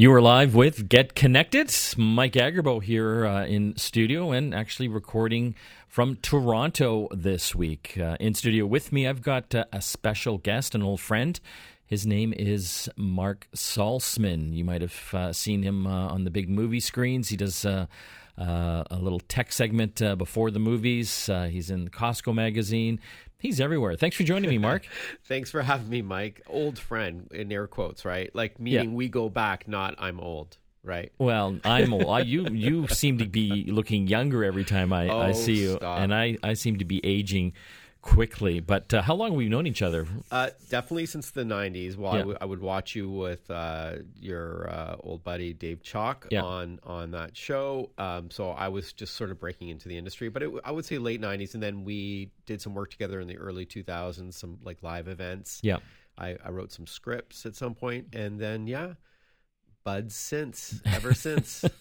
You are live with Get Connected. Mike Agerbo here uh, in studio and actually recording from Toronto this week. Uh, in studio with me, I've got uh, a special guest, an old friend. His name is Mark Saltzman. You might have uh, seen him uh, on the big movie screens. He does uh, a little tech segment before the movies. he's in Costco magazine. He's everywhere. Thanks for joining me, Mark. Thanks for having me, Mike. Old friend in air quotes, right? Like meaning Yeah. we go back, not I'm old, right? Well, I'm old. I, you you seem to be looking younger every time I, I Oh, see you, stop. and I, I seem to be aging quickly. But uh, how long have we known each other? Uh, definitely since the '90s. While I Yeah. w- I would watch you with uh, your uh, old buddy Dave Chalk Yeah. on on that show. Um, so I was just sort of breaking into the industry, but it, I would say late '90s, and then we did some work together in the early 2000s, some like live events. Yeah. I, I wrote some scripts at some point, and then yeah, buds since ever since.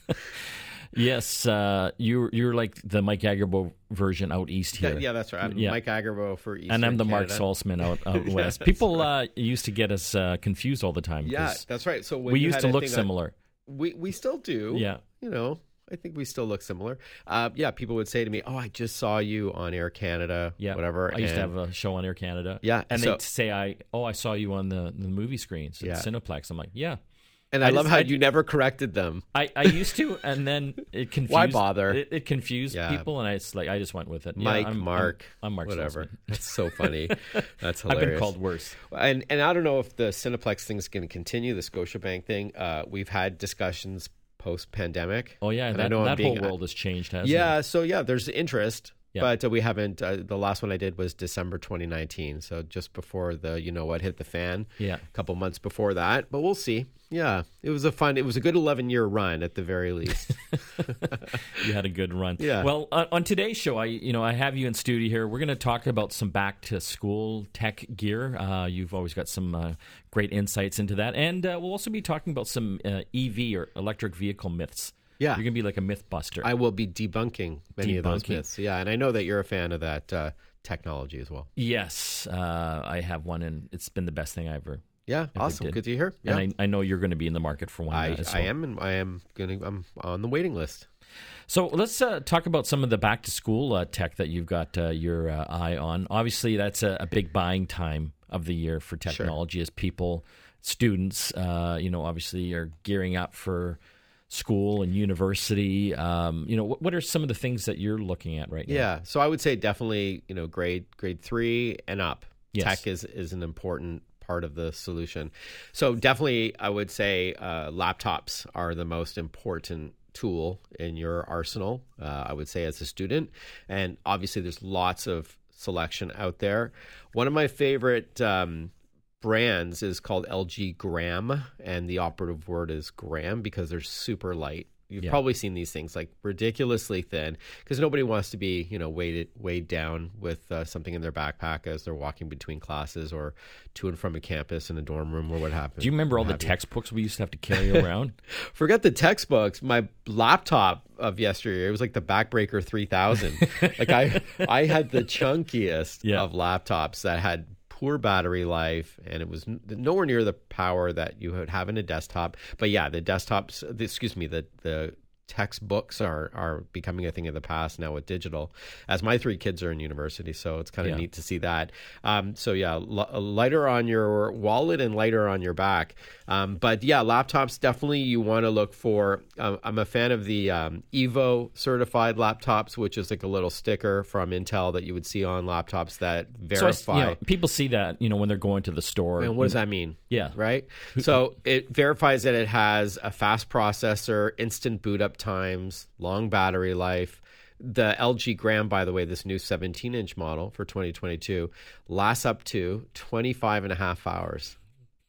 Yes, uh, you're you're like the Mike Agerbo version out east here. yeah, that's right. I'm Yeah. Mike Agerbo for Eastern and I'm the Mark Canada. Saltzman out, out west. People uh, used to get us uh, confused all the time. Yeah, that's right. So when we used to look on- similar. we we still do. Yeah. you know, I think we still look similar. Uh, yeah, people would say to me, "Oh, I just saw you on Air Canada, Yeah, whatever." I used to have a show on Air Canada. Yeah, and so- they'd say, "I oh, I saw you on the, the movie screens at Yeah. Cineplex." I'm like, "Yeah." And I, I love just- how I- you never corrected them. I, I used to, and then it confused. Why bother? It, it confused Yeah. people, and I just like I just went with it. Yeah, Mike, I'm- I'm- Mark, I'm, Mark. whatever. That's so funny. That's I've hilarious. been called worse. And and I don't know if the Cineplex thing is going to continue. The Scotiabank thing. Uh, we've had discussions post pandemic. Oh yeah, And that, I know I'm that being- whole world has changed, hasn't Yeah, it? so yeah, there's interest, Yeah. but uh, we haven't. Uh, the last one I did was December 2019, so just before the you know what hit the fan. Yeah. a couple months before that, but we'll see. Yeah, it was a fun. It was a good 11 year run at the very least. You had a good run. Yeah. Well, on, on today's show, I you know I have you in studio here. We're going to talk about some back to school tech gear. Uh, you've always got some uh, great insights into that, and uh, we'll also be talking about some uh, EV or electric vehicle myths. Yeah. you're going to be like a myth buster. I will be debunking many of those myths. Yeah, and I know that you're a fan of that uh, technology as well. yes, uh, I have one, and it's been the best thing I ever. Yeah, awesome. did. Good to hear. Yeah, And I, I know you're going to be in the market for one. I, as I am, and I am gonna. I'm on the waiting list. So let's uh, talk about some of the back to school uh, tech that you've got uh, your uh, eye on. Obviously, that's a, a big buying time of the year for technology as people, students, uh, you know, obviously are gearing up for school and university. Um, you know, what, what are some of the things that you're looking at right now? Yeah, so I would say definitely, you know, grade grade three and up. Yes. Tech is is an important part of the solution. So definitely, I would say uh, laptops are the most important tool in your arsenal. Uh, I would say as a student, and obviously, there's lots of selection out there. One of my favorite. Um, brands is called LG Gram, and the operative word is gram because they're super light. You've Yeah. probably seen these things like ridiculously thin because nobody wants to be, you know, weighted weighed down with uh, something in their backpack as they're walking between classes or to and from a campus in a dorm room or what happens. Do you remember all the textbooks we used to have to carry around? Forget the textbooks. My laptop of yesteryear, it was like the Backbreaker 3000. like I, I had the chunkiest Yeah. of laptops that had poor battery life, and it was nowhere near the power that you would have in a desktop. But yeah, the desktops, excuse me, the the textbooks are are becoming a thing of the past now with digital. As my three kids are in university, so it's kind of Yeah. neat to see that. Um, so yeah, l- lighter on your wallet and lighter on your back. Um, but yeah, laptops definitely you want to look for. Um, I'm a fan of the um, Evo certified laptops, which is like a little sticker from Intel that you would see on laptops that so I verify. you know, people see that you know when they're going to the store. and what does that mean? Yeah. Right? So it verifies that it has a fast processor, instant boot up times, long battery life. The LG Gram, by the way, this new 17 inch model for 2022, lasts up to 25 and a half hours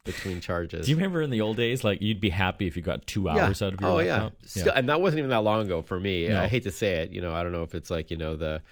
between charges. Do you remember in the old days, like you'd be happy if you got two hours out of your oh, laptop? yeah. Still, And that wasn't even that long ago for me. No. I hate to say it. You know, I don't know if it's like, you know, the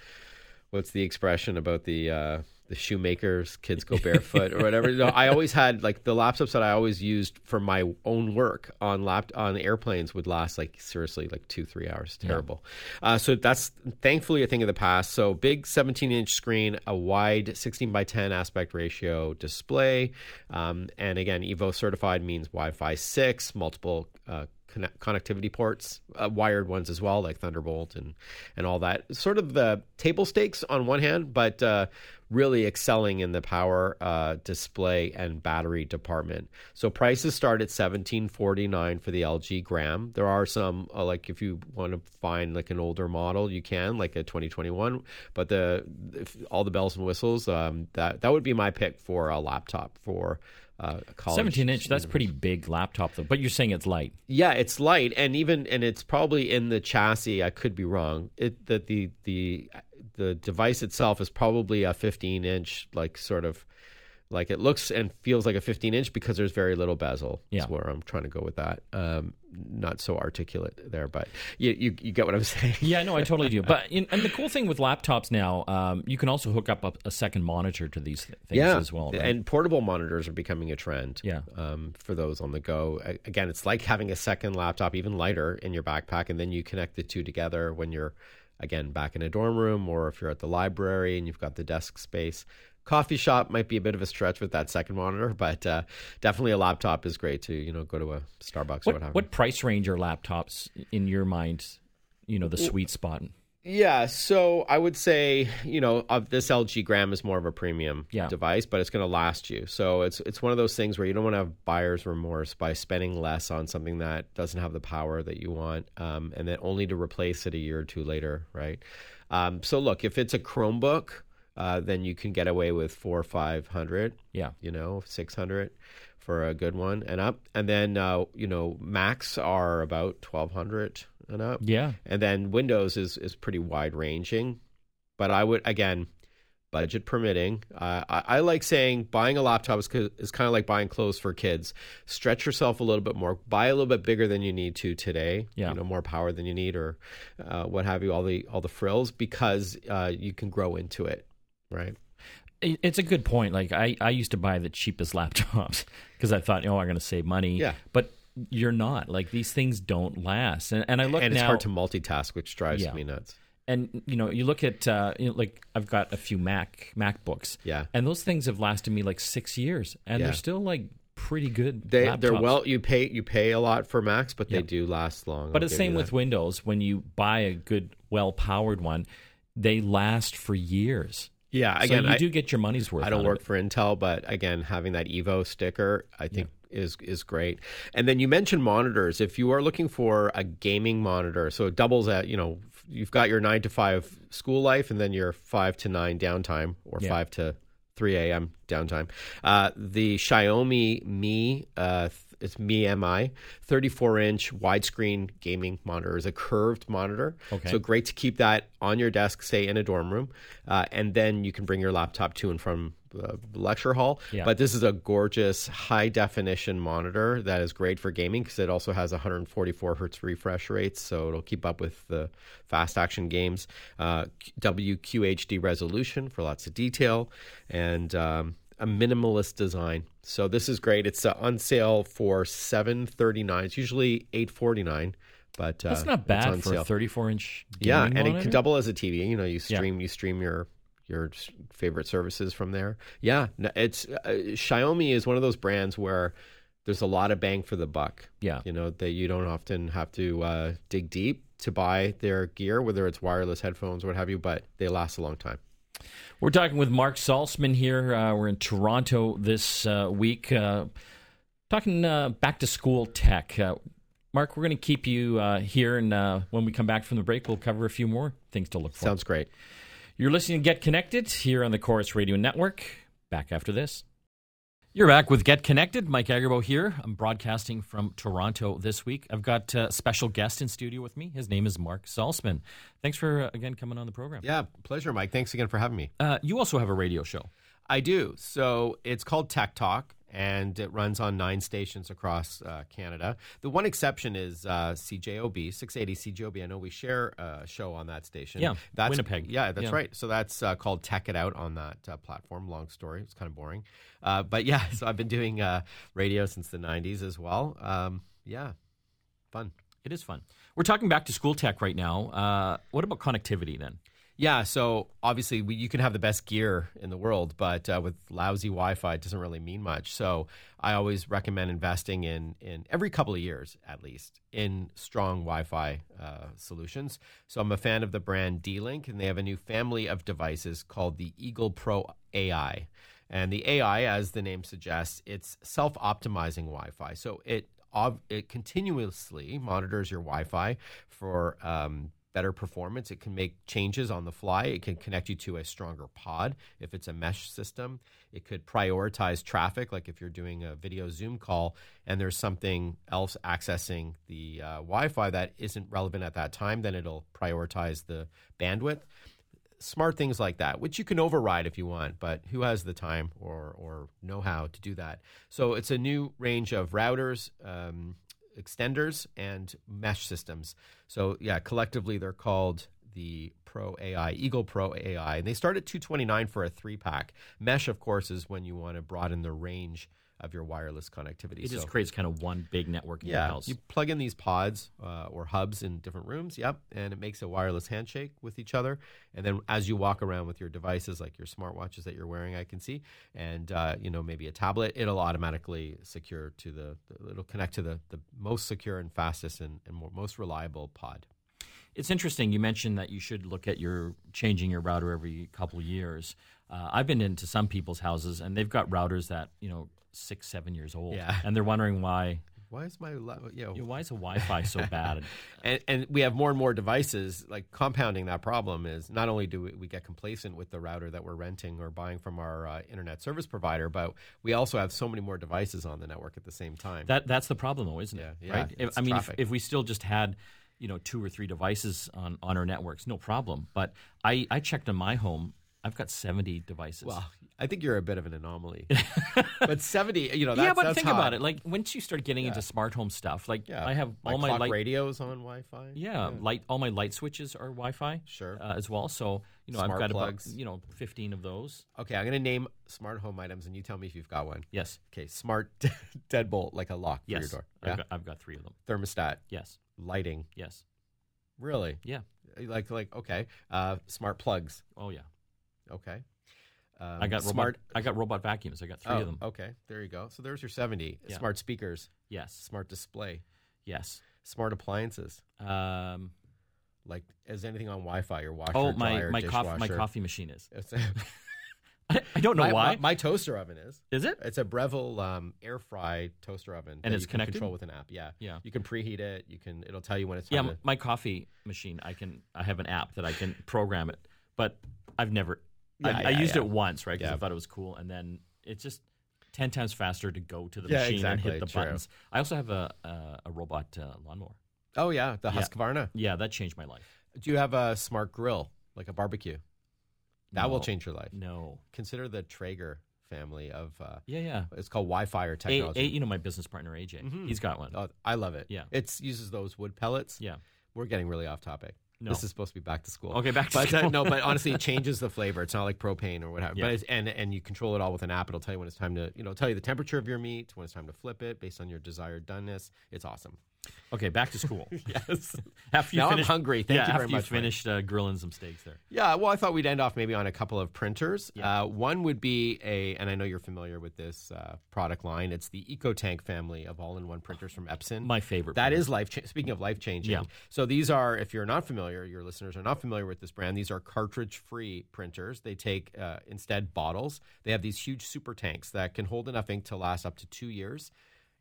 what's the expression about the uh, the shoemakers, kids go barefoot or whatever. Know, I always had like the laptops that I always used for my own work on lap on airplanes would last like seriously like two three hours. Terrible. Yeah. Uh, so that's thankfully a thing of the past. So big 17 inch screen, a wide 16 by 10 aspect ratio display, um, and again Evo certified means Wi-Fi six, multiple uh, connectivity ports, uh, wired ones as well, like Thunderbolt and and all that. Sort of the table stakes on one hand, but uh, really excelling in the power uh, display and battery department. So prices start at seventeen forty nine for the LG Gram. There are some uh, like if you want to find like an older model, you can like a twenty twenty one. But the all the bells and whistles, um, that that would be my pick for a laptop for uh, 17 inch that's pretty big laptop though. But you're saying it's light. Yeah it's light and even and it's probably in the chassis i could be wrong it that the the the device itself is probably a 15 inch like sort of like it looks and feels like a 15 inch because there's very little bezel. Yeah, is where I'm trying to go with that. Um, not so articulate there, but you, you, you get what I'm saying. yeah, no, I totally do. But in, and the cool thing with laptops now, um, you can also hook up a, a, second monitor to these things yeah. as well. Right? And portable monitors are becoming a trend. Yeah, um, for those on the go. Again, it's like having a second laptop, even lighter, in your backpack, and then you connect the two together when you're again back in a dorm room or if you're at the library and you've got the desk space coffee shop might be a bit of a stretch with that second monitor, but uh, definitely a laptop is great to you know go to a Starbucks what, or whatever. What price range are laptops in your mind? You know the sweet spot. Yeah, so I would say you know of this LG Gram is more of a premium yeah. device, but it's going to last you. So it's it's one of those things where you don't want to have buyer's remorse by spending less on something that doesn't have the power that you want, um, and then only to replace it a year or two later, right? Um, so look, if it's a Chromebook uh, then you can get away with four or five hundred. Yeah, you know, six hundred for a good one and up. And then uh, you know, Macs are about twelve hundred and up. Yeah, and then Windows is is pretty wide ranging. But I would again, budget permitting. Uh, I, I, like saying buying a laptop is, is kind of like buying clothes for kids. Stretch yourself a little bit more. Buy a little bit bigger than you need to today. Yeah. You know, more power than you need, or uh, what have you. All the all the frills because uh, you can grow into it right? It's a good point. Like I, I used to buy the cheapest laptops because I thought, oh, I'm going to save money. Yeah. But you're not. Like these things don't last. And, and I look and it's now, hard to multitask, which drives yeah. me nuts. And you know, you look at uh, you know, like I've got a few Mac MacBooks. Yeah. And those things have lasted me like six years, and yeah. they're still like pretty good. They laptops. they're well. You pay you pay a lot for Macs, but they do last long. But I'll it's same with Windows. When you buy a good, well powered one, they last for years. Yeah, again, so you I, do get your money's worth. I don't work for Intel, but again, having that Evo sticker, I think yeah. is is great. And then you mentioned monitors. If you are looking for a gaming monitor, so it doubles at you know you've got your nine to five school life, and then your five to nine downtime, or yeah. five to 3 a.m. downtime. Uh, the Xiaomi Mi uh, it's Mi Mi, 34 inch widescreen gaming monitor is a curved monitor. Okay. So great to keep that on your desk, say in a dorm room, uh, and then you can bring your laptop to and from the lecture hall. Yeah. But this is a gorgeous high definition monitor that is great for gaming because it also has 144 hertz refresh rates, so it'll keep up with the fast action games. Uh, WQHD resolution for lots of detail, and um, a minimalist design. So this is great. It's uh, on sale for seven thirty nine. It's usually eight forty nine, but uh, that's not bad for sale. a thirty four inch. Yeah, and monitor? it can double as a TV. You know, you stream yeah. you stream your your favorite services from there. Yeah, it's uh, Xiaomi is one of those brands where there's a lot of bang for the buck. Yeah, you know that you don't often have to uh, dig deep to buy their gear, whether it's wireless headphones or what have you, but they last a long time. We're talking with Mark Saltzman here. Uh, we're in Toronto this uh, week, uh, talking uh, back to school tech. Uh, Mark, we're going to keep you uh, here, and when we come back from the break, we'll cover a few more things to look for. Sounds great. You're listening to Get Connected here on the Corus Radio Network. Back after this. You're back with Get Connected. Mike Agerbo here. I'm broadcasting from Toronto this week. I've got a special guest in studio with me. His name is Mark Saltzman. Thanks for, uh, again, coming on the program. Yeah, pleasure, Mike. Thanks again for having me. Uh, you also have a radio show. I do. So it's called Tech Talk, and it runs on nine stations across uh, Canada. The one exception is uh, CJOB, 680 CJOB. I know we share a show on that station. Yeah, that's, Winnipeg. Yeah, that's Yeah. right. So that's uh, called Tech It Out on that uh, platform. Long story. It's kind of boring. Uh, but yeah, so I've been doing uh, radio since the 90s as well. Um, yeah, fun. It is fun. We're talking back to school tech right now. Uh, what about connectivity then? Yeah, so obviously we, you can have the best gear in the world, but uh, with lousy Wi-Fi, it doesn't really mean much. So I always recommend investing in in every couple of years, at least, in strong Wi-Fi uh, solutions. So I'm a fan of the brand D-Link, and they have a new family of devices called the Eagle Pro AI. And the AI, as the name suggests, it's self-optimizing Wi-Fi. So it it continuously monitors your Wi-Fi for um, better performance. It can make changes on the fly. It can connect you to a stronger pod if it's a mesh system. It could prioritize traffic, like if you're doing a video Zoom call and there's something else accessing the uh, Wi Fi that isn't relevant at that time, then it'll prioritize the bandwidth. Smart things like that, which you can override if you want, but who has the time or, or know how to do that? So it's a new range of routers, um, extenders and mesh systems. So yeah, collectively they're called the Pro AI, Eagle Pro AI, and they start at 229 for a three pack. Mesh, of course, is when you want to broaden the range of your wireless connectivity. It So- just creates kind of one big network in your yeah, house. you plug in these pods uh, or hubs in different rooms. Yep, and it makes a wireless handshake with each other. And then as you walk around with your devices, like your smartwatches that you're wearing, I can see, and uh, you know maybe a tablet, it'll automatically secure to the. It'll connect to the the most secure and fastest and, and more, most reliable pod. It's interesting. You mentioned that you should look at your changing your router every couple of years. Uh, I've been into some people's houses, and they've got routers that you know six, seven years old, Yeah. and they're wondering why. Why is my la- you know, why is the Wi-Fi so bad? and, and we have more and more devices like compounding that problem is not only do we, we get complacent with the router that we're renting or buying from our uh, internet service provider but we also have so many more devices on the network at the same time That that's the problem, though, isn't it? Yeah, yeah, right. If, I mean, if, if we still just had, you know, two or three devices on on our networks, no problem. But I I checked on my home. I've got seventy devices. well i think you're a bit of an anomaly but 70 you know that's, yeah, but that's think hot. about it. Like once you start getting into smart home stuff, like yeah I have my all my light, radios on wi-fi yeah, light, all my light switches are Wi-Fi, Sure. uh, as well. So you know, Smart I've got plugs. about you know fifteen of those. okay i'm going to name smart home items and you tell me if you've got one Yes, okay smart deadbolt like a lock for your door I've, got, I've got three of them. thermostat Yes, lighting yes, really yeah. like like okay uh smart plugs Oh yeah. Okay um, I got smart robot. I got robot vacuums. I got three oh, of them. okay there you go so there's your 70 Yeah. smart speakers Yes, smart display yes. smart appliances Um, like is anything on wi-fi your washer oh, my dryer, my coffee my coffee machine is. I, I don't know my, why. my, my toaster oven is is it? it's a Breville um, air fry toaster oven that it's you connected? control with an app yeah Yeah. you can preheat it you can it'll tell you when it's Yeah, to, my coffee machine. I can. I have an app that I can program it, but I've never. I, Yeah, I used yeah. it once, right? Because. I thought it was cool, and then it's just ten times faster to go to the machine exactly, and hit the true. buttons. I also have a a, a robot uh, lawnmower. oh yeah the Husqvarna Yeah, that changed my life. do you have a smart grill like a barbecue that will change your life No. consider the Traeger family of uh, Yeah, yeah. it's called Wi-Fi or technology A- you know my business partner AJ. He's got one. Oh, I love it. Yeah. It uses those wood pellets. Yeah. We're getting really off topic. No. This is supposed to be back to school. Okay, back to but, uh, school. no, but honestly, it changes the flavor. It's not like propane or whatever. Yeah. But it's, and and you control it all with an app. It'll tell you when it's time to you know tell you the temperature of your meat, when it's time to flip it based on your desired doneness. It's awesome. Okay, back to school. Yes. after you Now I'm finish, hungry. Thank yeah, you very after much, you finished uh, grilling some steaks there. Yeah, well, I thought we'd end off maybe on a couple of printers. Yeah. Uh, one would be a, and I know you're familiar with this uh, product line. It's the EcoTank family of all-in-one printers from Epson. My favorite. That printer. is life. Cha- speaking of life changing, Yeah. so these are, if you're not familiar, your listeners are not familiar with this brand. These are cartridge-free printers. They take uh, instead bottles. They have these huge super tanks that can hold enough ink to last up to two years,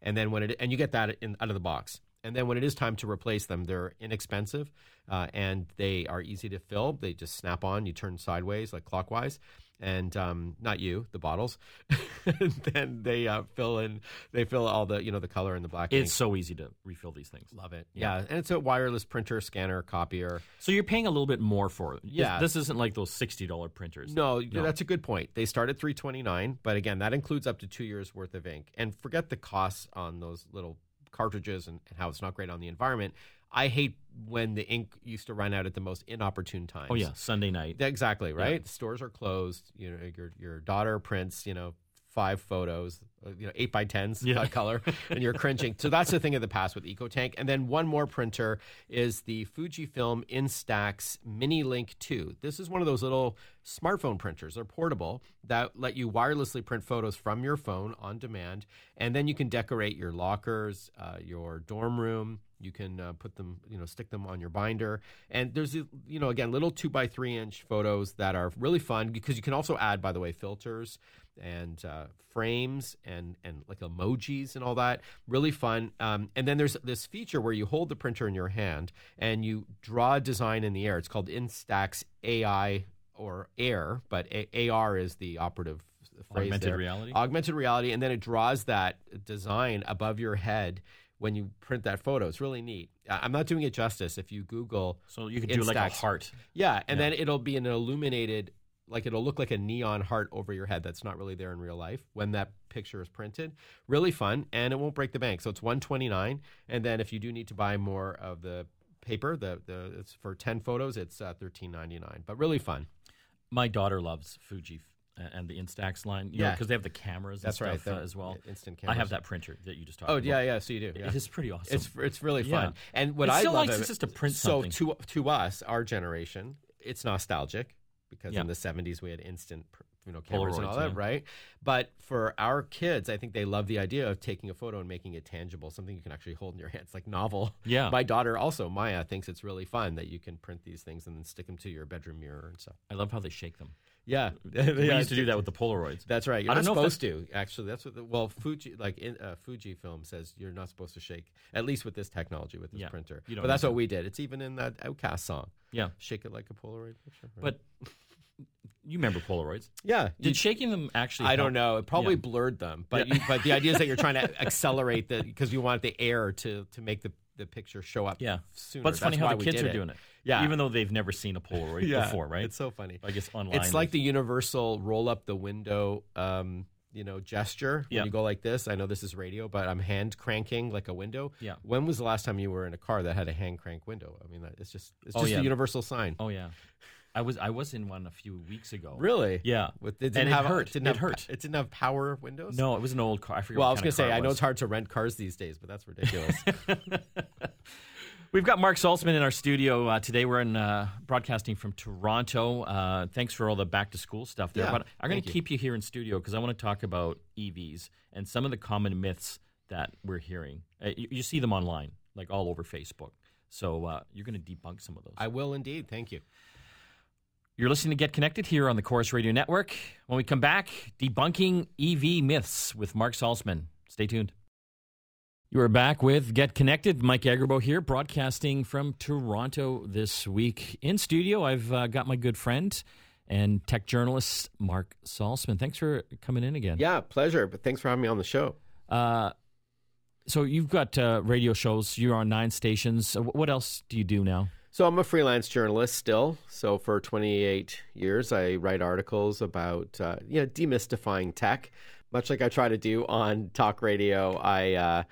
and then when it and you get that in, out of the box. And then when it is time to replace them, they're inexpensive uh, and they are easy to fill. They just snap on. You turn sideways, like clockwise. and um, not you, the bottles. and then they uh, fill in, they fill all the you know the color and the black. It's ink. so easy to refill these things. Love it. Yeah. and it's a wireless printer, scanner, copier. So you're paying a little bit more for it. Yeah. This, this isn't like those sixty dollar printers. No, that's a good point. They start at three twenty nine, but again, that includes up to two years worth of ink. And forget the costs on those little cartridges and, and how it's not great on the environment. I hate when the ink used to run out at the most inopportune times. Oh yeah, Sunday night. Exactly right. Stores are closed. You know, your your daughter prints. You know, five photos. uh, You know, eight by tens Yeah. uh, color, and you're cringing. So that's the thing of the past with EcoTank. And then one more printer is the Fujifilm Instax Mini Link Two. This is one of those little smartphone printers. They're portable that let you wirelessly print photos from your phone on demand, and then you can decorate your lockers, uh, your dorm room. You can uh, put them, you know, stick them on your binder. And there's, you know, again, little two by three inch photos that are really fun because you can also add, by the way, filters and uh, frames and and like emojis and all that. Really fun. Um, and then there's this feature where you hold the printer in your hand and you draw a design in the air. It's called Instax AI or Air, but a- AR is the operative phrase Augmented there. reality? Augmented reality, and then it draws that design above your head when you print that photo. It's really neat. I'm not doing it justice. If you Google, So you can do like a Instax. heart. yeah, and then it'll be an illuminated, like it'll look like a neon heart over your head. That's not really there in real life when that picture is printed. Really fun, and it won't break the bank. So it's 129, and then if you do need to buy more of the paper, the the it's for 10 photos, it's uh, 13.99. But really fun. My daughter loves Fuji and the Instax line. You Yeah. because they have the cameras and That's right, stuff uh, as well. instant I have that printer that you just talked about. Oh about. yeah, yeah. So you do. Yeah. It is pretty awesome. It's it's really Yeah. fun. And what It's I still love nice of just to print so something. to to us, our generation, it's nostalgic because Yeah. in the 70s we had instant you know cameras and all that, yeah. right? But for our kids, I think they love the idea of taking a photo and making it tangible, something you can actually hold in your hands like novel. Yeah. My daughter also, Maya, thinks it's really fun that you can print these things and then stick them to your bedroom mirror and stuff. I love how they shake them. Yeah. We used to do that with the Polaroids. That's right. You're I not don't know if supposed to. Actually, that's what. The, well, Fuji, like in uh, Fujifilm says, you're not supposed to shake. At least with this technology, with this Yeah. printer. You But that's what we did. It's even in that OutKast song. Yeah, Shake it like a Polaroid picture. right? but you remember Polaroids? yeah, you- Did shaking them actually? I help? don't know. It probably Yeah. blurred them. But you, but the idea is that you're trying to accelerate the because you want the air to to make the the picture show up. Yeah, sooner. but it's funny how the kids are doing it. Yeah. even though they've never seen a Polaroid Yeah, before, right? It's so funny. I guess online. It's like the universal roll up the window, um, you know, gesture. When Yeah. you go like this, I know this is radio, but I'm hand cranking like a window. Yeah. When was the last time you were in a car that had a hand crank window? I mean, it's just it's Oh, just yeah. a universal sign. oh yeah, I was I was in one a few weeks ago. Really? Yeah, With, it didn't and it have hurt. Didn't it have, hurt. It didn't have power windows. No, it was an old car. I forget. Well, I was gonna say I know it's hard to rent cars these days, but that's ridiculous. We've got Mark Saltzman in our studio uh, today. We're in uh, broadcasting from Toronto. Uh, thanks for all the back to school stuff there. Yeah, but I'm going to keep you here in studio because I want to talk about EVs and some of the common myths that we're hearing. Uh, you, you see them online, like all over Facebook. So uh, you're going to debunk some of those. I will indeed. Thank you. You're listening to Get Connected here on the Corus Radio Network. When we come back, debunking EV myths with Mark Saltzman. Stay tuned. You are back with Get Connected. Mike Agerbo here, broadcasting from Toronto this week. In studio, I've uh, got my good friend and tech journalist Mark Saltzman. Thanks for coming in again. Yeah, pleasure. But thanks for having me on the show. Uh, so you've got uh, radio shows. You're on nine stations. Uh, What else do you do now? So I'm a freelance journalist still. So for 28 years, I write articles about uh, you know demystifying tech, much like I try to do on talk radio. I uh,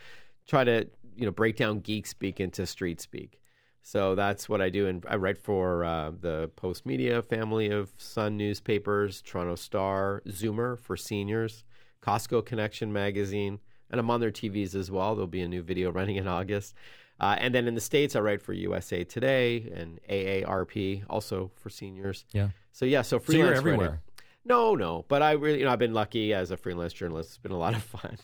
try to you know break down geek speak into street speak. So that's what I do, and I write for uh, the Post Media family of Sun newspapers, Toronto Star, Zoomer for seniors, Costco Connection magazine, and I'm on their TVs as well. There'll be a new video running in August. Uh, and then in the States, I write for USA Today and AARP, also for seniors. Yeah. So yeah, so you're freelance writing. everywhere. No, no, but I really, you know, I've been lucky as a freelance journalist. It's been a lot of fun.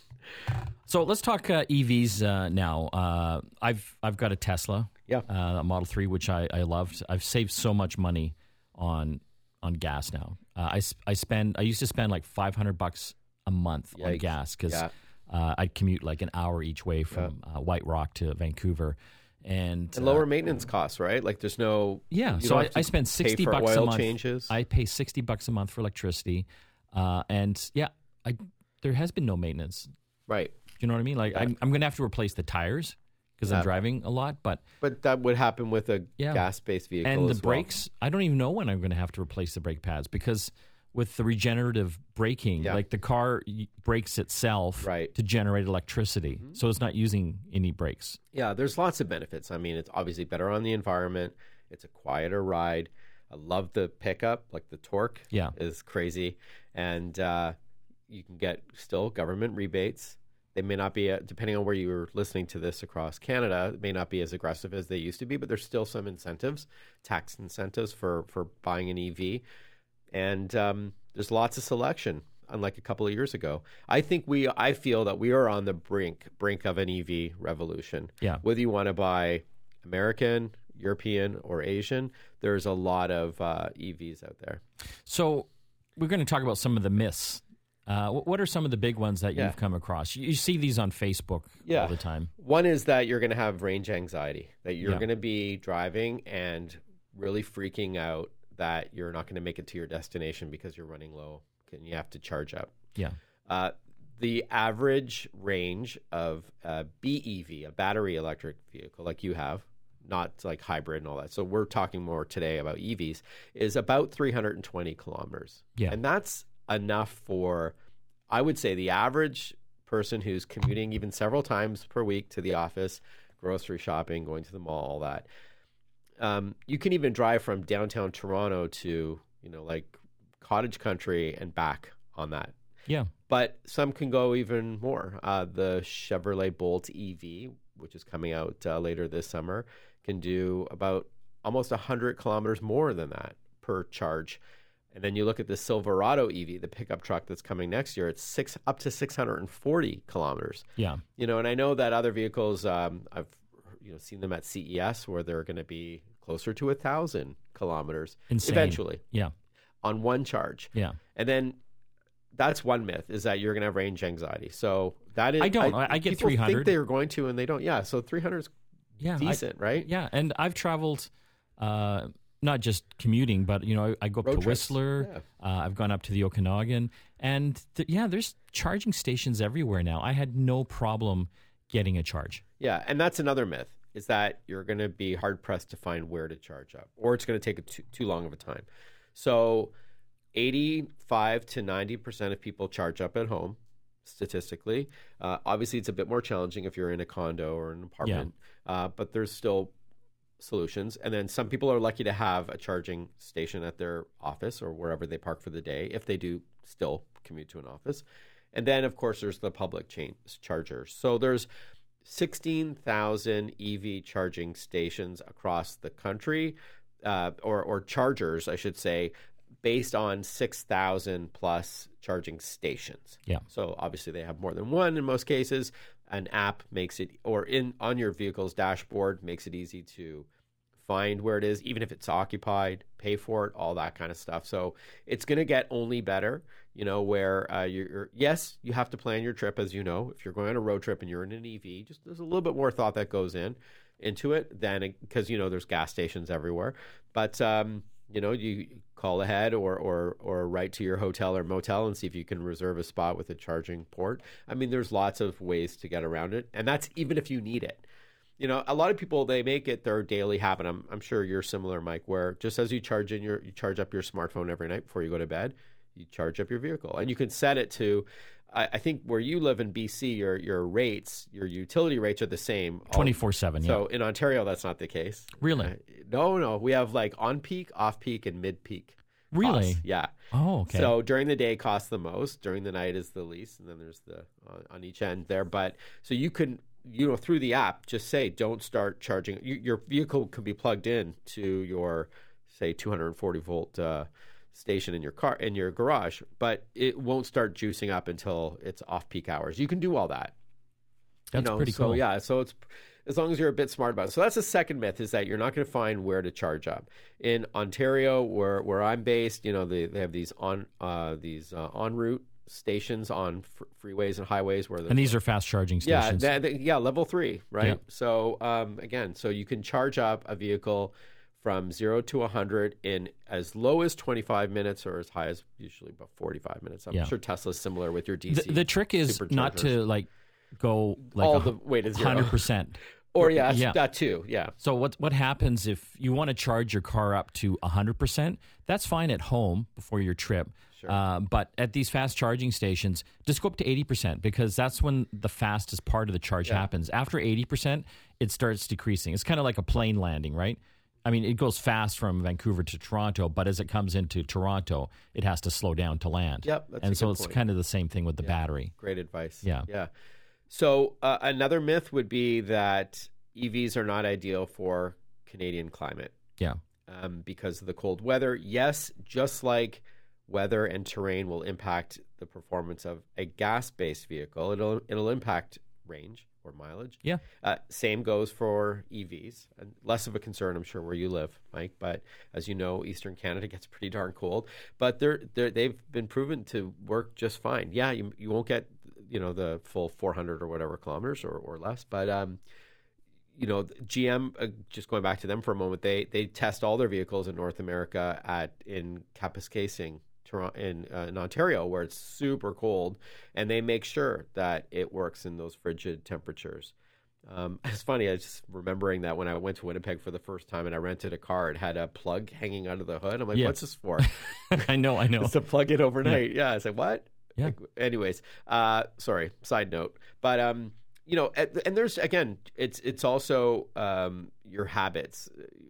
So let's talk uh, EVs uh, now. Uh, I've I've got a Tesla, Yeah. uh, a Model Three, which I, I loved. I've saved so much money on on gas now. Uh, I spend I used to spend like five hundred bucks a month on gas because Yeah. Uh, I'd commute like an hour each way from uh, White Rock to Vancouver, and, and lower uh, maintenance costs, right? Like there's no yeah. So I, I spend sixty bucks a month. Changes. I pay sixty bucks a month for electricity, uh, and yeah, I there has been no maintenance. Right. Do you know what I mean? Like I'm, I'm going to have to replace the tires because I'm driving a lot, but but that would happen with a yeah. gas-based vehicle and the well. brakes. I don't even know when I'm going to have to replace the brake pads because with the regenerative braking, yeah. like the car brakes itself right. to generate electricity, mm-hmm. so it's not using any brakes. Yeah, there's lots of benefits. I mean, it's obviously better on the environment. It's a quieter ride. I love the pickup, like the torque. Yeah, is crazy, and uh, you can get still government rebates. They may not be, uh, depending on where you're listening to this across Canada, it may not be as aggressive as they used to be, but there's still some incentives, tax incentives for for buying an EV and um, there's lots of selection unlike a couple of years ago. I think we I feel that we are on the brink brink of an EV revolution. Yeah. Whether you want to buy American, European, or Asian, there's a lot of uh, EVs out there. So we're going to talk about some of the myths. Uh, what are some of the big ones that you've come across? You see these on Facebook yeah. all the time. One is that you're going to have range anxiety, that you're yeah. going to be driving and really freaking out that you're not going to make it to your destination because you're running low and you have to charge up. Yeah. Uh, the average range of a BEV, a battery electric vehicle like you have, not like hybrid and all that. So we're talking more today about EVs, is about 320 kilometers. Yeah. And that's enough for, I would say, the average person who's commuting even several times per week to the office, grocery shopping, going to the mall, all that um, you can even drive from downtown Toronto to you know like cottage country and back on that. Yeah. But some can go even more. Uh, the Chevrolet Bolt EV, which is coming out uh, later this summer, can do about almost 100 kilometers more than that per charge. And then you look at the Silverado EV, the pickup truck that's coming next year, it's six up to 640 kilometers. Yeah. You know, and I know that other vehicles, um, I've you know seen them at CES where they're going to be closer to a thousand kilometers Insane. eventually. Yeah. On one charge. Yeah. And then that's one myth is that you're going to have range anxiety. So that is I don't. I, I get three hundred. Think they're going to, and they don't. Yeah. So three hundred is yeah decent, I, right? Yeah. And I've traveled. Uh, not just commuting, but you know, I, I go up Road to trips. Whistler. Yeah. Uh, I've gone up to the Okanagan, and th- yeah, there's charging stations everywhere now. I had no problem getting a charge. Yeah, and that's another myth is that you're going to be hard pressed to find where to charge up, or it's going to take too, too long of a time. So, 85 to 90 percent of people charge up at home. Statistically, uh, obviously, it's a bit more challenging if you're in a condo or an apartment, yeah. uh, but there's still solutions. And then some people are lucky to have a charging station at their office or wherever they park for the day, if they do still commute to an office. And then, of course, there's the public chain chargers. So there's 16,000 EV charging stations across the country, uh, or, or chargers, I should say, based on 6,000 plus charging stations. Yeah. So obviously they have more than one in most cases. An app makes it, or in on your vehicle's dashboard, makes it easy to find where it is, even if it's occupied, pay for it, all that kind of stuff. So it's going to get only better, you know, where uh, you're, yes, you have to plan your trip, as you know. If you're going on a road trip and you're in an EV, just there's a little bit more thought that goes in into it than because, you know, there's gas stations everywhere. But, um, you know, you call ahead or, or, or write to your hotel or motel and see if you can reserve a spot with a charging port. I mean, there's lots of ways to get around it. And that's even if you need it you know, a lot of people they make it their daily habit. I'm, I'm sure you're similar, Mike, where just as you charge in your you charge up your smartphone every night before you go to bed, you charge up your vehicle, and you can set it to. I, I think where you live in BC, your your rates, your utility rates are the same twenty four seven. So in Ontario, that's not the case. Really? Uh, no, no. We have like on peak, off peak, and mid peak. Really? Costs. Yeah. Oh, okay. So during the day costs the most, during the night is the least, and then there's the on, on each end there. But so you can you know through the app just say don't start charging. Your vehicle can be plugged in to your say 240 volt uh, station in your car in your garage but it won't start juicing up until it's off peak hours. You can do all that. That's you know? pretty so, cool. yeah so it's as long as you're a bit smart about it. So that's the second myth is that you're not going to find where to charge up. In ontario where where i'm based you know they, they have these on uh, these uh, en route stations on fr- freeways and highways where and these are fast charging stations. yeah, th- th- yeah, level three, right? Yeah. So um, again, so you can charge up a vehicle from zero to 100 in as low as 25 minutes or as high as usually about 45 minutes. I'm Yeah. sure Tesla's similar with your DC. the, the trick is not to like go like all a the way to zero. hundred percent. Or yeah, Yeah. that too. Yeah. So what what happens if you want to charge your car up to 100%? That's fine at home before your trip. Uh, but at these fast charging stations, just go up to 80% because that's when the fastest part of the charge happens. After 80%, it starts decreasing. It's kind of like a plane landing, right? I mean, it goes fast from Vancouver to Toronto, but as it comes into Toronto, it has to slow down to land. Yep, that's and so it's point. kind of the same thing with the battery. Great advice. Yeah. Yeah. So uh, another myth would be that EVs are not ideal for Canadian climate Yeah. um, because of the cold weather. Yes, just like weather and terrain will impact the performance of a gas-based vehicle, it'll it'll impact range or mileage. Yeah. Uh, same goes for EVs. And less of a concern, I'm sure, where you live, Mike. But as you know, Eastern Canada gets pretty darn cold. But they're, they're they've been proven to work just fine. Yeah, you you won't get you know the full 400 or whatever kilometers or, or less, but um, you know GM. Uh, just going back to them for a moment, they they test all their vehicles in North America at in Kapuskasing. Toronto, in, uh, in Ontario, where it's super cold, and they make sure that it works in those frigid temperatures. Um, it's funny. I was just remembering that when I went to Winnipeg for the first time and I rented a car, it had a plug hanging out of the hood. I'm like, Yeah. "What's this for?" I know, I know. it's to plug it overnight. Yeah. I said, "What?" Yeah. Like, anyways, uh, sorry. Side note, but um, you know, and, and there's again, it's it's also um, your habits.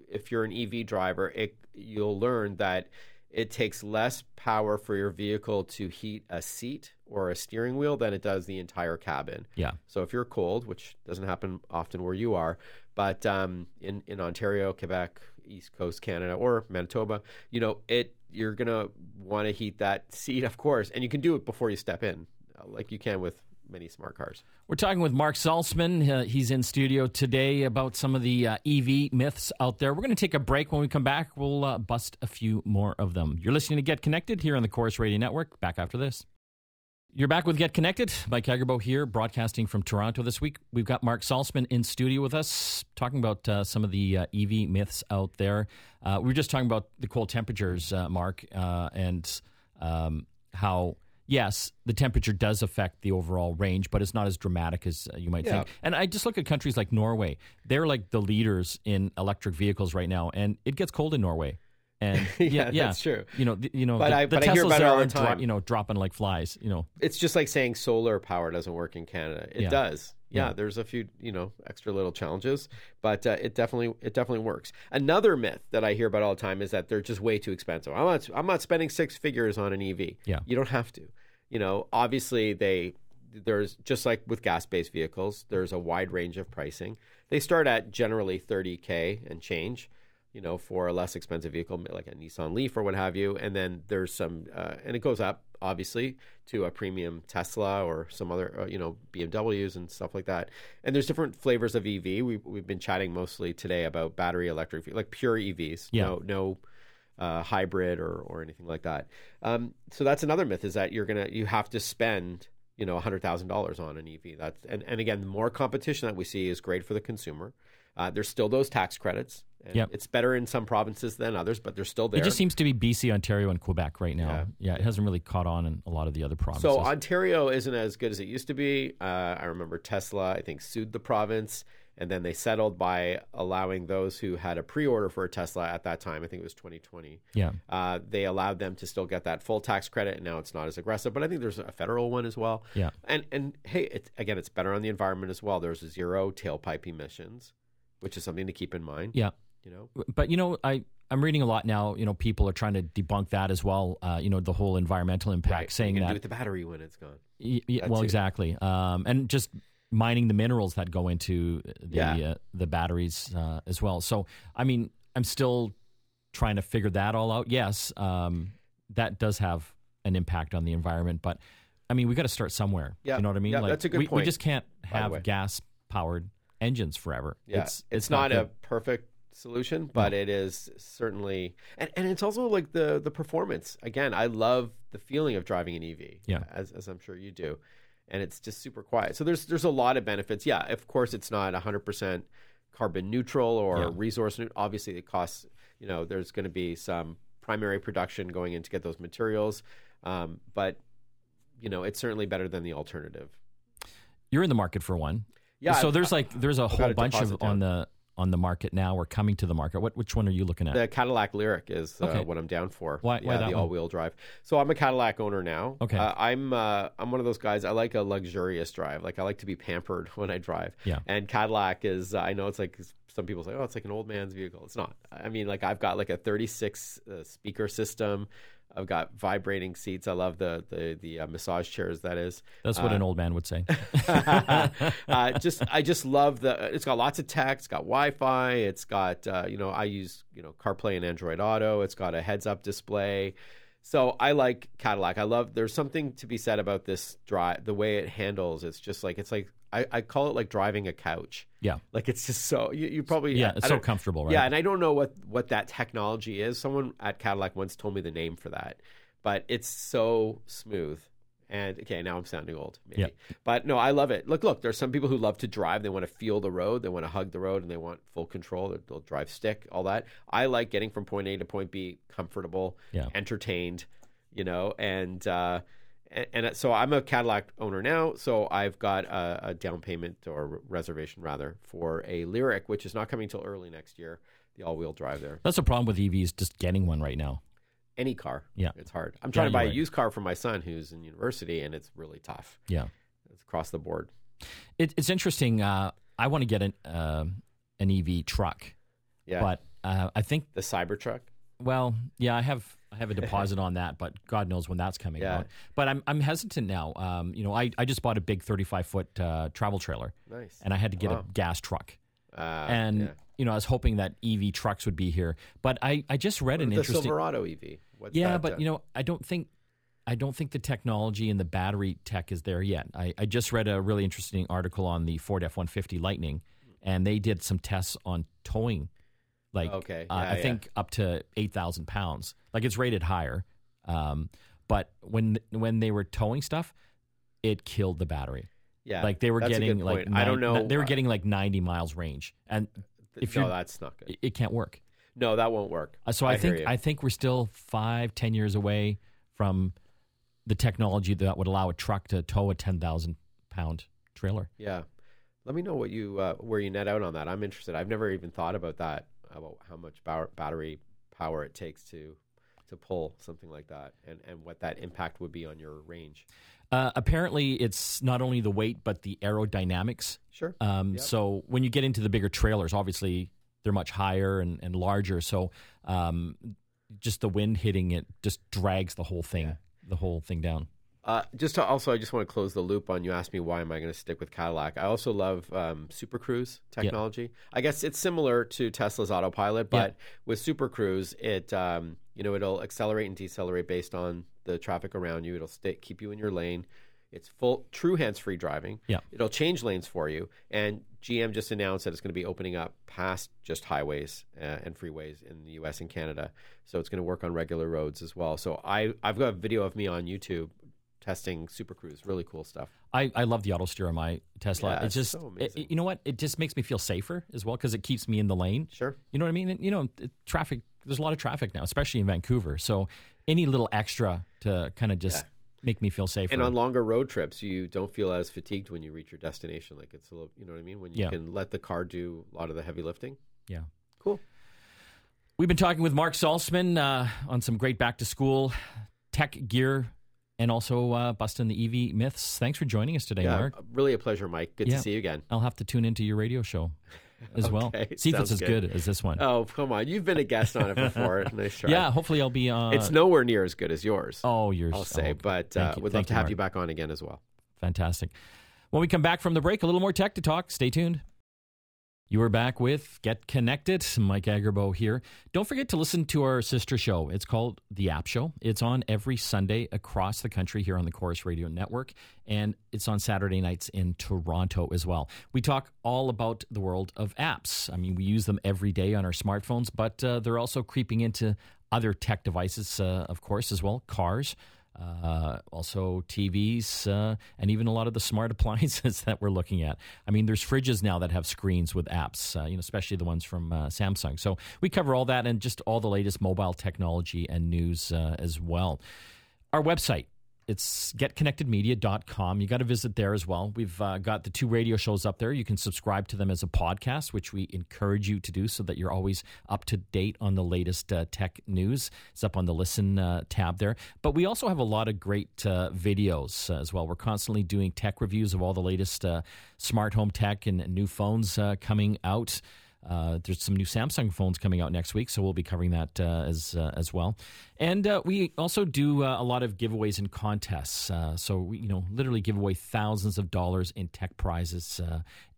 If you're an EV driver, it you'll learn that it takes less power for your vehicle to heat a seat or a steering wheel than it does the entire cabin. Yeah. So if you're cold, which doesn't happen often where you are, but um, in in Ontario, Quebec, East Coast Canada, or Manitoba, you know it. You're gonna want to heat that seat, of course, and you can do it before you step in, like you can with many smart cars. We're talking with Mark Saltzman. Uh, he's in studio today about some of the uh, EV myths out there. We're going to take a break. When we come back, we'll uh, bust a few more of them. You're listening to Get Connected here on the Corus Radio Network. Back after this. You're back with Get Connected. Mike Agerbo here, broadcasting from Toronto this week. We've got Mark Saltzman in studio with us, talking about uh, some of the uh, EV myths out there. Uh, we were just talking about the cold temperatures, uh, Mark, uh, and um, how, yes, the temperature does affect the overall range, but it's not as dramatic as uh, you might Yeah. think. And I just look at countries like Norway. They're like the leaders in electric vehicles right now, and it gets cold in Norway. And yeah, Yeah, yeah, that's true. You know, the, you know, But the, I- the but I hear about it all the dro- time. you know, dropping like flies. You know, It's just like saying solar power doesn't work in Canada. It Yeah. does. Yeah, Yeah. there's a few, you know, extra little challenges, but uh, it definitely it definitely works. Another myth that I hear about all the time is that they're just way too expensive. I'm not I'm not spending six figures on an EV. Yeah. You don't have to. You know, obviously they there's just like with gas-based vehicles, there's a wide range of pricing. They start at generally 30k and change you know, for a less expensive vehicle like a Nissan Leaf or what have you. And then there's some, uh, and it goes up obviously to a premium Tesla or some other, uh, you know, BMWs and stuff like that. And there's different flavors of EV. We, we've been chatting mostly today about battery electric, like pure EVs. Yeah. No, no uh, hybrid or, or anything like that. Um, so that's another myth is that you're gonna you have to spend you know hundred thousand dollars on an EV. That's and, and again, the more competition that we see is great for the consumer. Uh, there's still those tax credits. And Yep. It's better in some provinces than others, but they're still there. it just seems to be BC, Ontario, and Quebec right now. Yeah, it hasn't really caught on in a lot of the other provinces. So Ontario isn't as good as it used to be. Uh, I remember Tesla, I think, sued the province, and then they settled by allowing those who had a pre-order for a Tesla at that time. I think it was 2020. yeah, Uh, they allowed them to still get that full tax credit, and now it's not as aggressive. But I think there's a federal one as well. yeah, And and hey, it, again, it's better on the environment as well. There's zero tailpipe emissions, which is something to keep in mind. yeah. You know, But you know, I I'm reading a lot now. You know, people are trying to debunk that as well. Uh, you know, the whole environmental impact, right? saying that do with the battery when it's gone. Y- y- well, too. exactly, um, and just mining the minerals that go into the Yeah. uh, the batteries uh, as well. So, I mean, I'm still trying to figure that all out. Yes, um, that does have an impact on the environment, but I mean, we got to start somewhere. Yeah. you know what I mean? Yeah, that's a good we, We just can't have gas powered engines forever. Yeah, it's it's, not, a perfect solution, but it is certainly, and, and it's also like the the performance. Again, I love the feeling of driving an EV, Yeah. as as I'm sure you do, and it's just super quiet. So there's there's a lot of benefits. Yeah, of course, it's not 100 percent carbon neutral or Yeah. resource neutral. Obviously, it costs. You know, there's going to be some primary production going in to get those materials, um, but you know, it's certainly better than the alternative. You're in the market for one. Yeah. so I've- there's like there's a got whole bunch of deposit on the on the market now or coming to the market. What which one are you looking at? The Cadillac Lyriq is uh, Okay. what I'm down for. Why- why yeah, the all-wheel drive. So I'm a Cadillac owner now. Okay. Uh, I'm uh, I'm one of those guys. I like a luxurious drive. Like I like to be pampered when I drive. Yeah. And Cadillac is. I know it's like some people say, oh, it's like an old man's vehicle. It's not. I mean, like I've got like a 36 uh, speaker system. I've got vibrating seats. I love the the the uh, massage chairs. That is. That's what an old man would say. uh, just I just love the. It's got lots of tech. It's got Wi-Fi. It's got uh, you know I use you know CarPlay and Android Auto. It's got a heads-up display. So I like Cadillac. I love. There's something to be said about this drive. The way it handles. It's just like it's like I, I call it like driving a couch. Yeah. Like it's just so you, you probably Yeah, it's so comfortable, right? Yeah, and I don't know what what that technology is. Someone at Cadillac once told me the name for that, but it's so smooth. And okay, now I'm sounding old, maybe. Yeah. But no, I love it. Look, look. There's some people who love to drive. They want to feel the road. They want to hug the road, and they want full control. They'll, drive stick, all that. I like getting from point A to point B, comfortable, Yeah. entertained, you know. And uh, and, and so I'm a Cadillac owner now. So I've got a, a down payment or reservation rather for a Lyriq, which is not coming till early next year. The all-wheel drive there. That's the problem with EVs, just getting one right now. Any car, Yeah. it's hard. I'm trying Yeah, to buy a right. used car for my son who's in university, and it's really tough. Yeah. It's across the board. It, it's interesting. Uh, I want to get an uh, an EV truck, Yeah, but uh, I think the Cybertruck. Well, yeah, I have I have a deposit on that, but God knows when that's coming Yeah. out. But I'm I'm hesitant now. Um, you know, I, I just bought a big 35 foot uh, travel trailer, Nice. and I had to get Wow. a gas truck. Uh, and yeah. you know, I was hoping that EV trucks would be here. But I, I just read an the interesting. Silverado EV. What's yeah, but uh, you know, I don't think I don't think the technology and the battery tech is there yet. I, I just read a really interesting article on the Ford F one fifty Lightning, and they did some tests on towing. Like, Okay, uh, yeah, I yeah. think up to eight thousand pounds. Like it's rated higher, um, but when when they were towing stuff, it killed the battery. yeah, Like they were getting like. I don't know. they were uh, getting like ninety miles range, and if no, that's not good. it, it can't work. No, that won't work. Uh, So I, I think. I think we're still five, ten years away from the technology that would allow a truck to tow a ten thousand pound trailer. Yeah, let me know what you uh, where you net out on that. I'm interested. I've never even thought about that about how much power, battery power it takes to to pull something like that, and and what that impact would be on your range. Uh, apparently, it's not only the weight but the aerodynamics. Sure. Um, Yep. So when you get into the bigger trailers, obviously they're much higher and, and larger. So um, just the wind hitting it just drags the whole thing, Yeah. the whole thing down. Uh, just to, also, I just want to close the loop on you asked me why am I going to stick with Cadillac. I also love um, Super Cruise technology. I guess it's similar to Tesla's autopilot, but with Super Cruise, it um, you know it'll accelerate and decelerate based on the traffic around you. It'll stay, keep you in your lane. It's full true hands-free driving. Yeah. It'll change lanes for you. And GM just announced that it's going to be opening up past just highways uh, and freeways in the U.S. and Canada. So it's going to work on regular roads as well. So I I've got a video of me on YouTube testing Super Cruise. Really cool stuff. I, I love the auto steer on my Tesla. Yeah, it's just, so it- you know what? It just makes me feel safer as well because it keeps me in the lane. Sure. You know what I mean? And, you know, it- traffic. There's a lot of traffic now, especially in Vancouver. So any little extra to kind of just Yeah. make me feel safer. And on longer road trips, you don't feel as fatigued when you reach your destination. Like it's a little, you know what I mean? When you Yeah. can let the car do a lot of the heavy lifting. yeah. Cool. We've been talking with Mark Saltzman uh, on some great back to school tech gear and also uh, busting the EV myths. Thanks for joining us today, yeah, Mark. really a pleasure, Mike. Good Yeah. to see you again. I'll have to tune into your radio show as well. See if it's as good. good as this one. Oh, come on. You've been a guest on it before. nice try. yeah, hopefully I'll be on. It's nowhere near as good as yours. oh, yours. I'll say, oh, but uh, would love to have Mark. you back on again as well. Fantastic. When we come back from the break, a little more tech to talk. Stay tuned. You are back with Get Connected. Mike Agerbo here. Don't forget to listen to our sister show. It's called The App Show. It's on every Sunday across the country here on the Corus Radio Network, and it's on Saturday nights in Toronto as well. We talk all about the world of apps. I mean, we use them every day on our smartphones, but uh, they're also creeping into other tech devices, uh, of course, as well cars uh, also TVs, uh, and even a lot of the smart appliances that we're looking at. I mean, there's fridges now that have screens with apps, uh, you know, especially the ones from uh, Samsung. So we cover all that and just all the latest mobile technology and news uh, as well. Our website, it's getconnectedmedia.com. You got to visit there as well. We've uh, got the two radio shows up there. You can subscribe to them as a podcast, which we encourage you to do so that you're always up to date on the latest uh, tech news. It's up on the listen uh, tab there. But we also have a lot of great uh, videos as well. We're constantly doing tech reviews of all the latest uh, smart home tech and new phones uh, coming out. Uh, there's some new Samsung phones coming out next week, so we'll be covering that uh, as uh, as well. And uh, we also do uh, a lot of giveaways and contests. Uh, so we, you know, literally give away thousands of dollars in tech prizes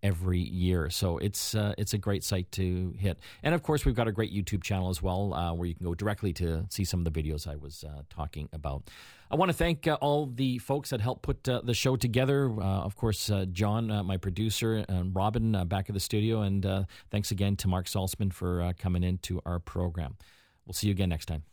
every year. So it's it's a great site to hit. And of course, we've got a great YouTube channel as well, where you can go directly to see some of the videos I was talking about. I want to thank uh, all the folks that helped put uh, the show together. Uh, of course, John, my producer, and Robin back at the studio, and thanks again to Mark Saltzman for uh, coming into our program. We'll see you again next time.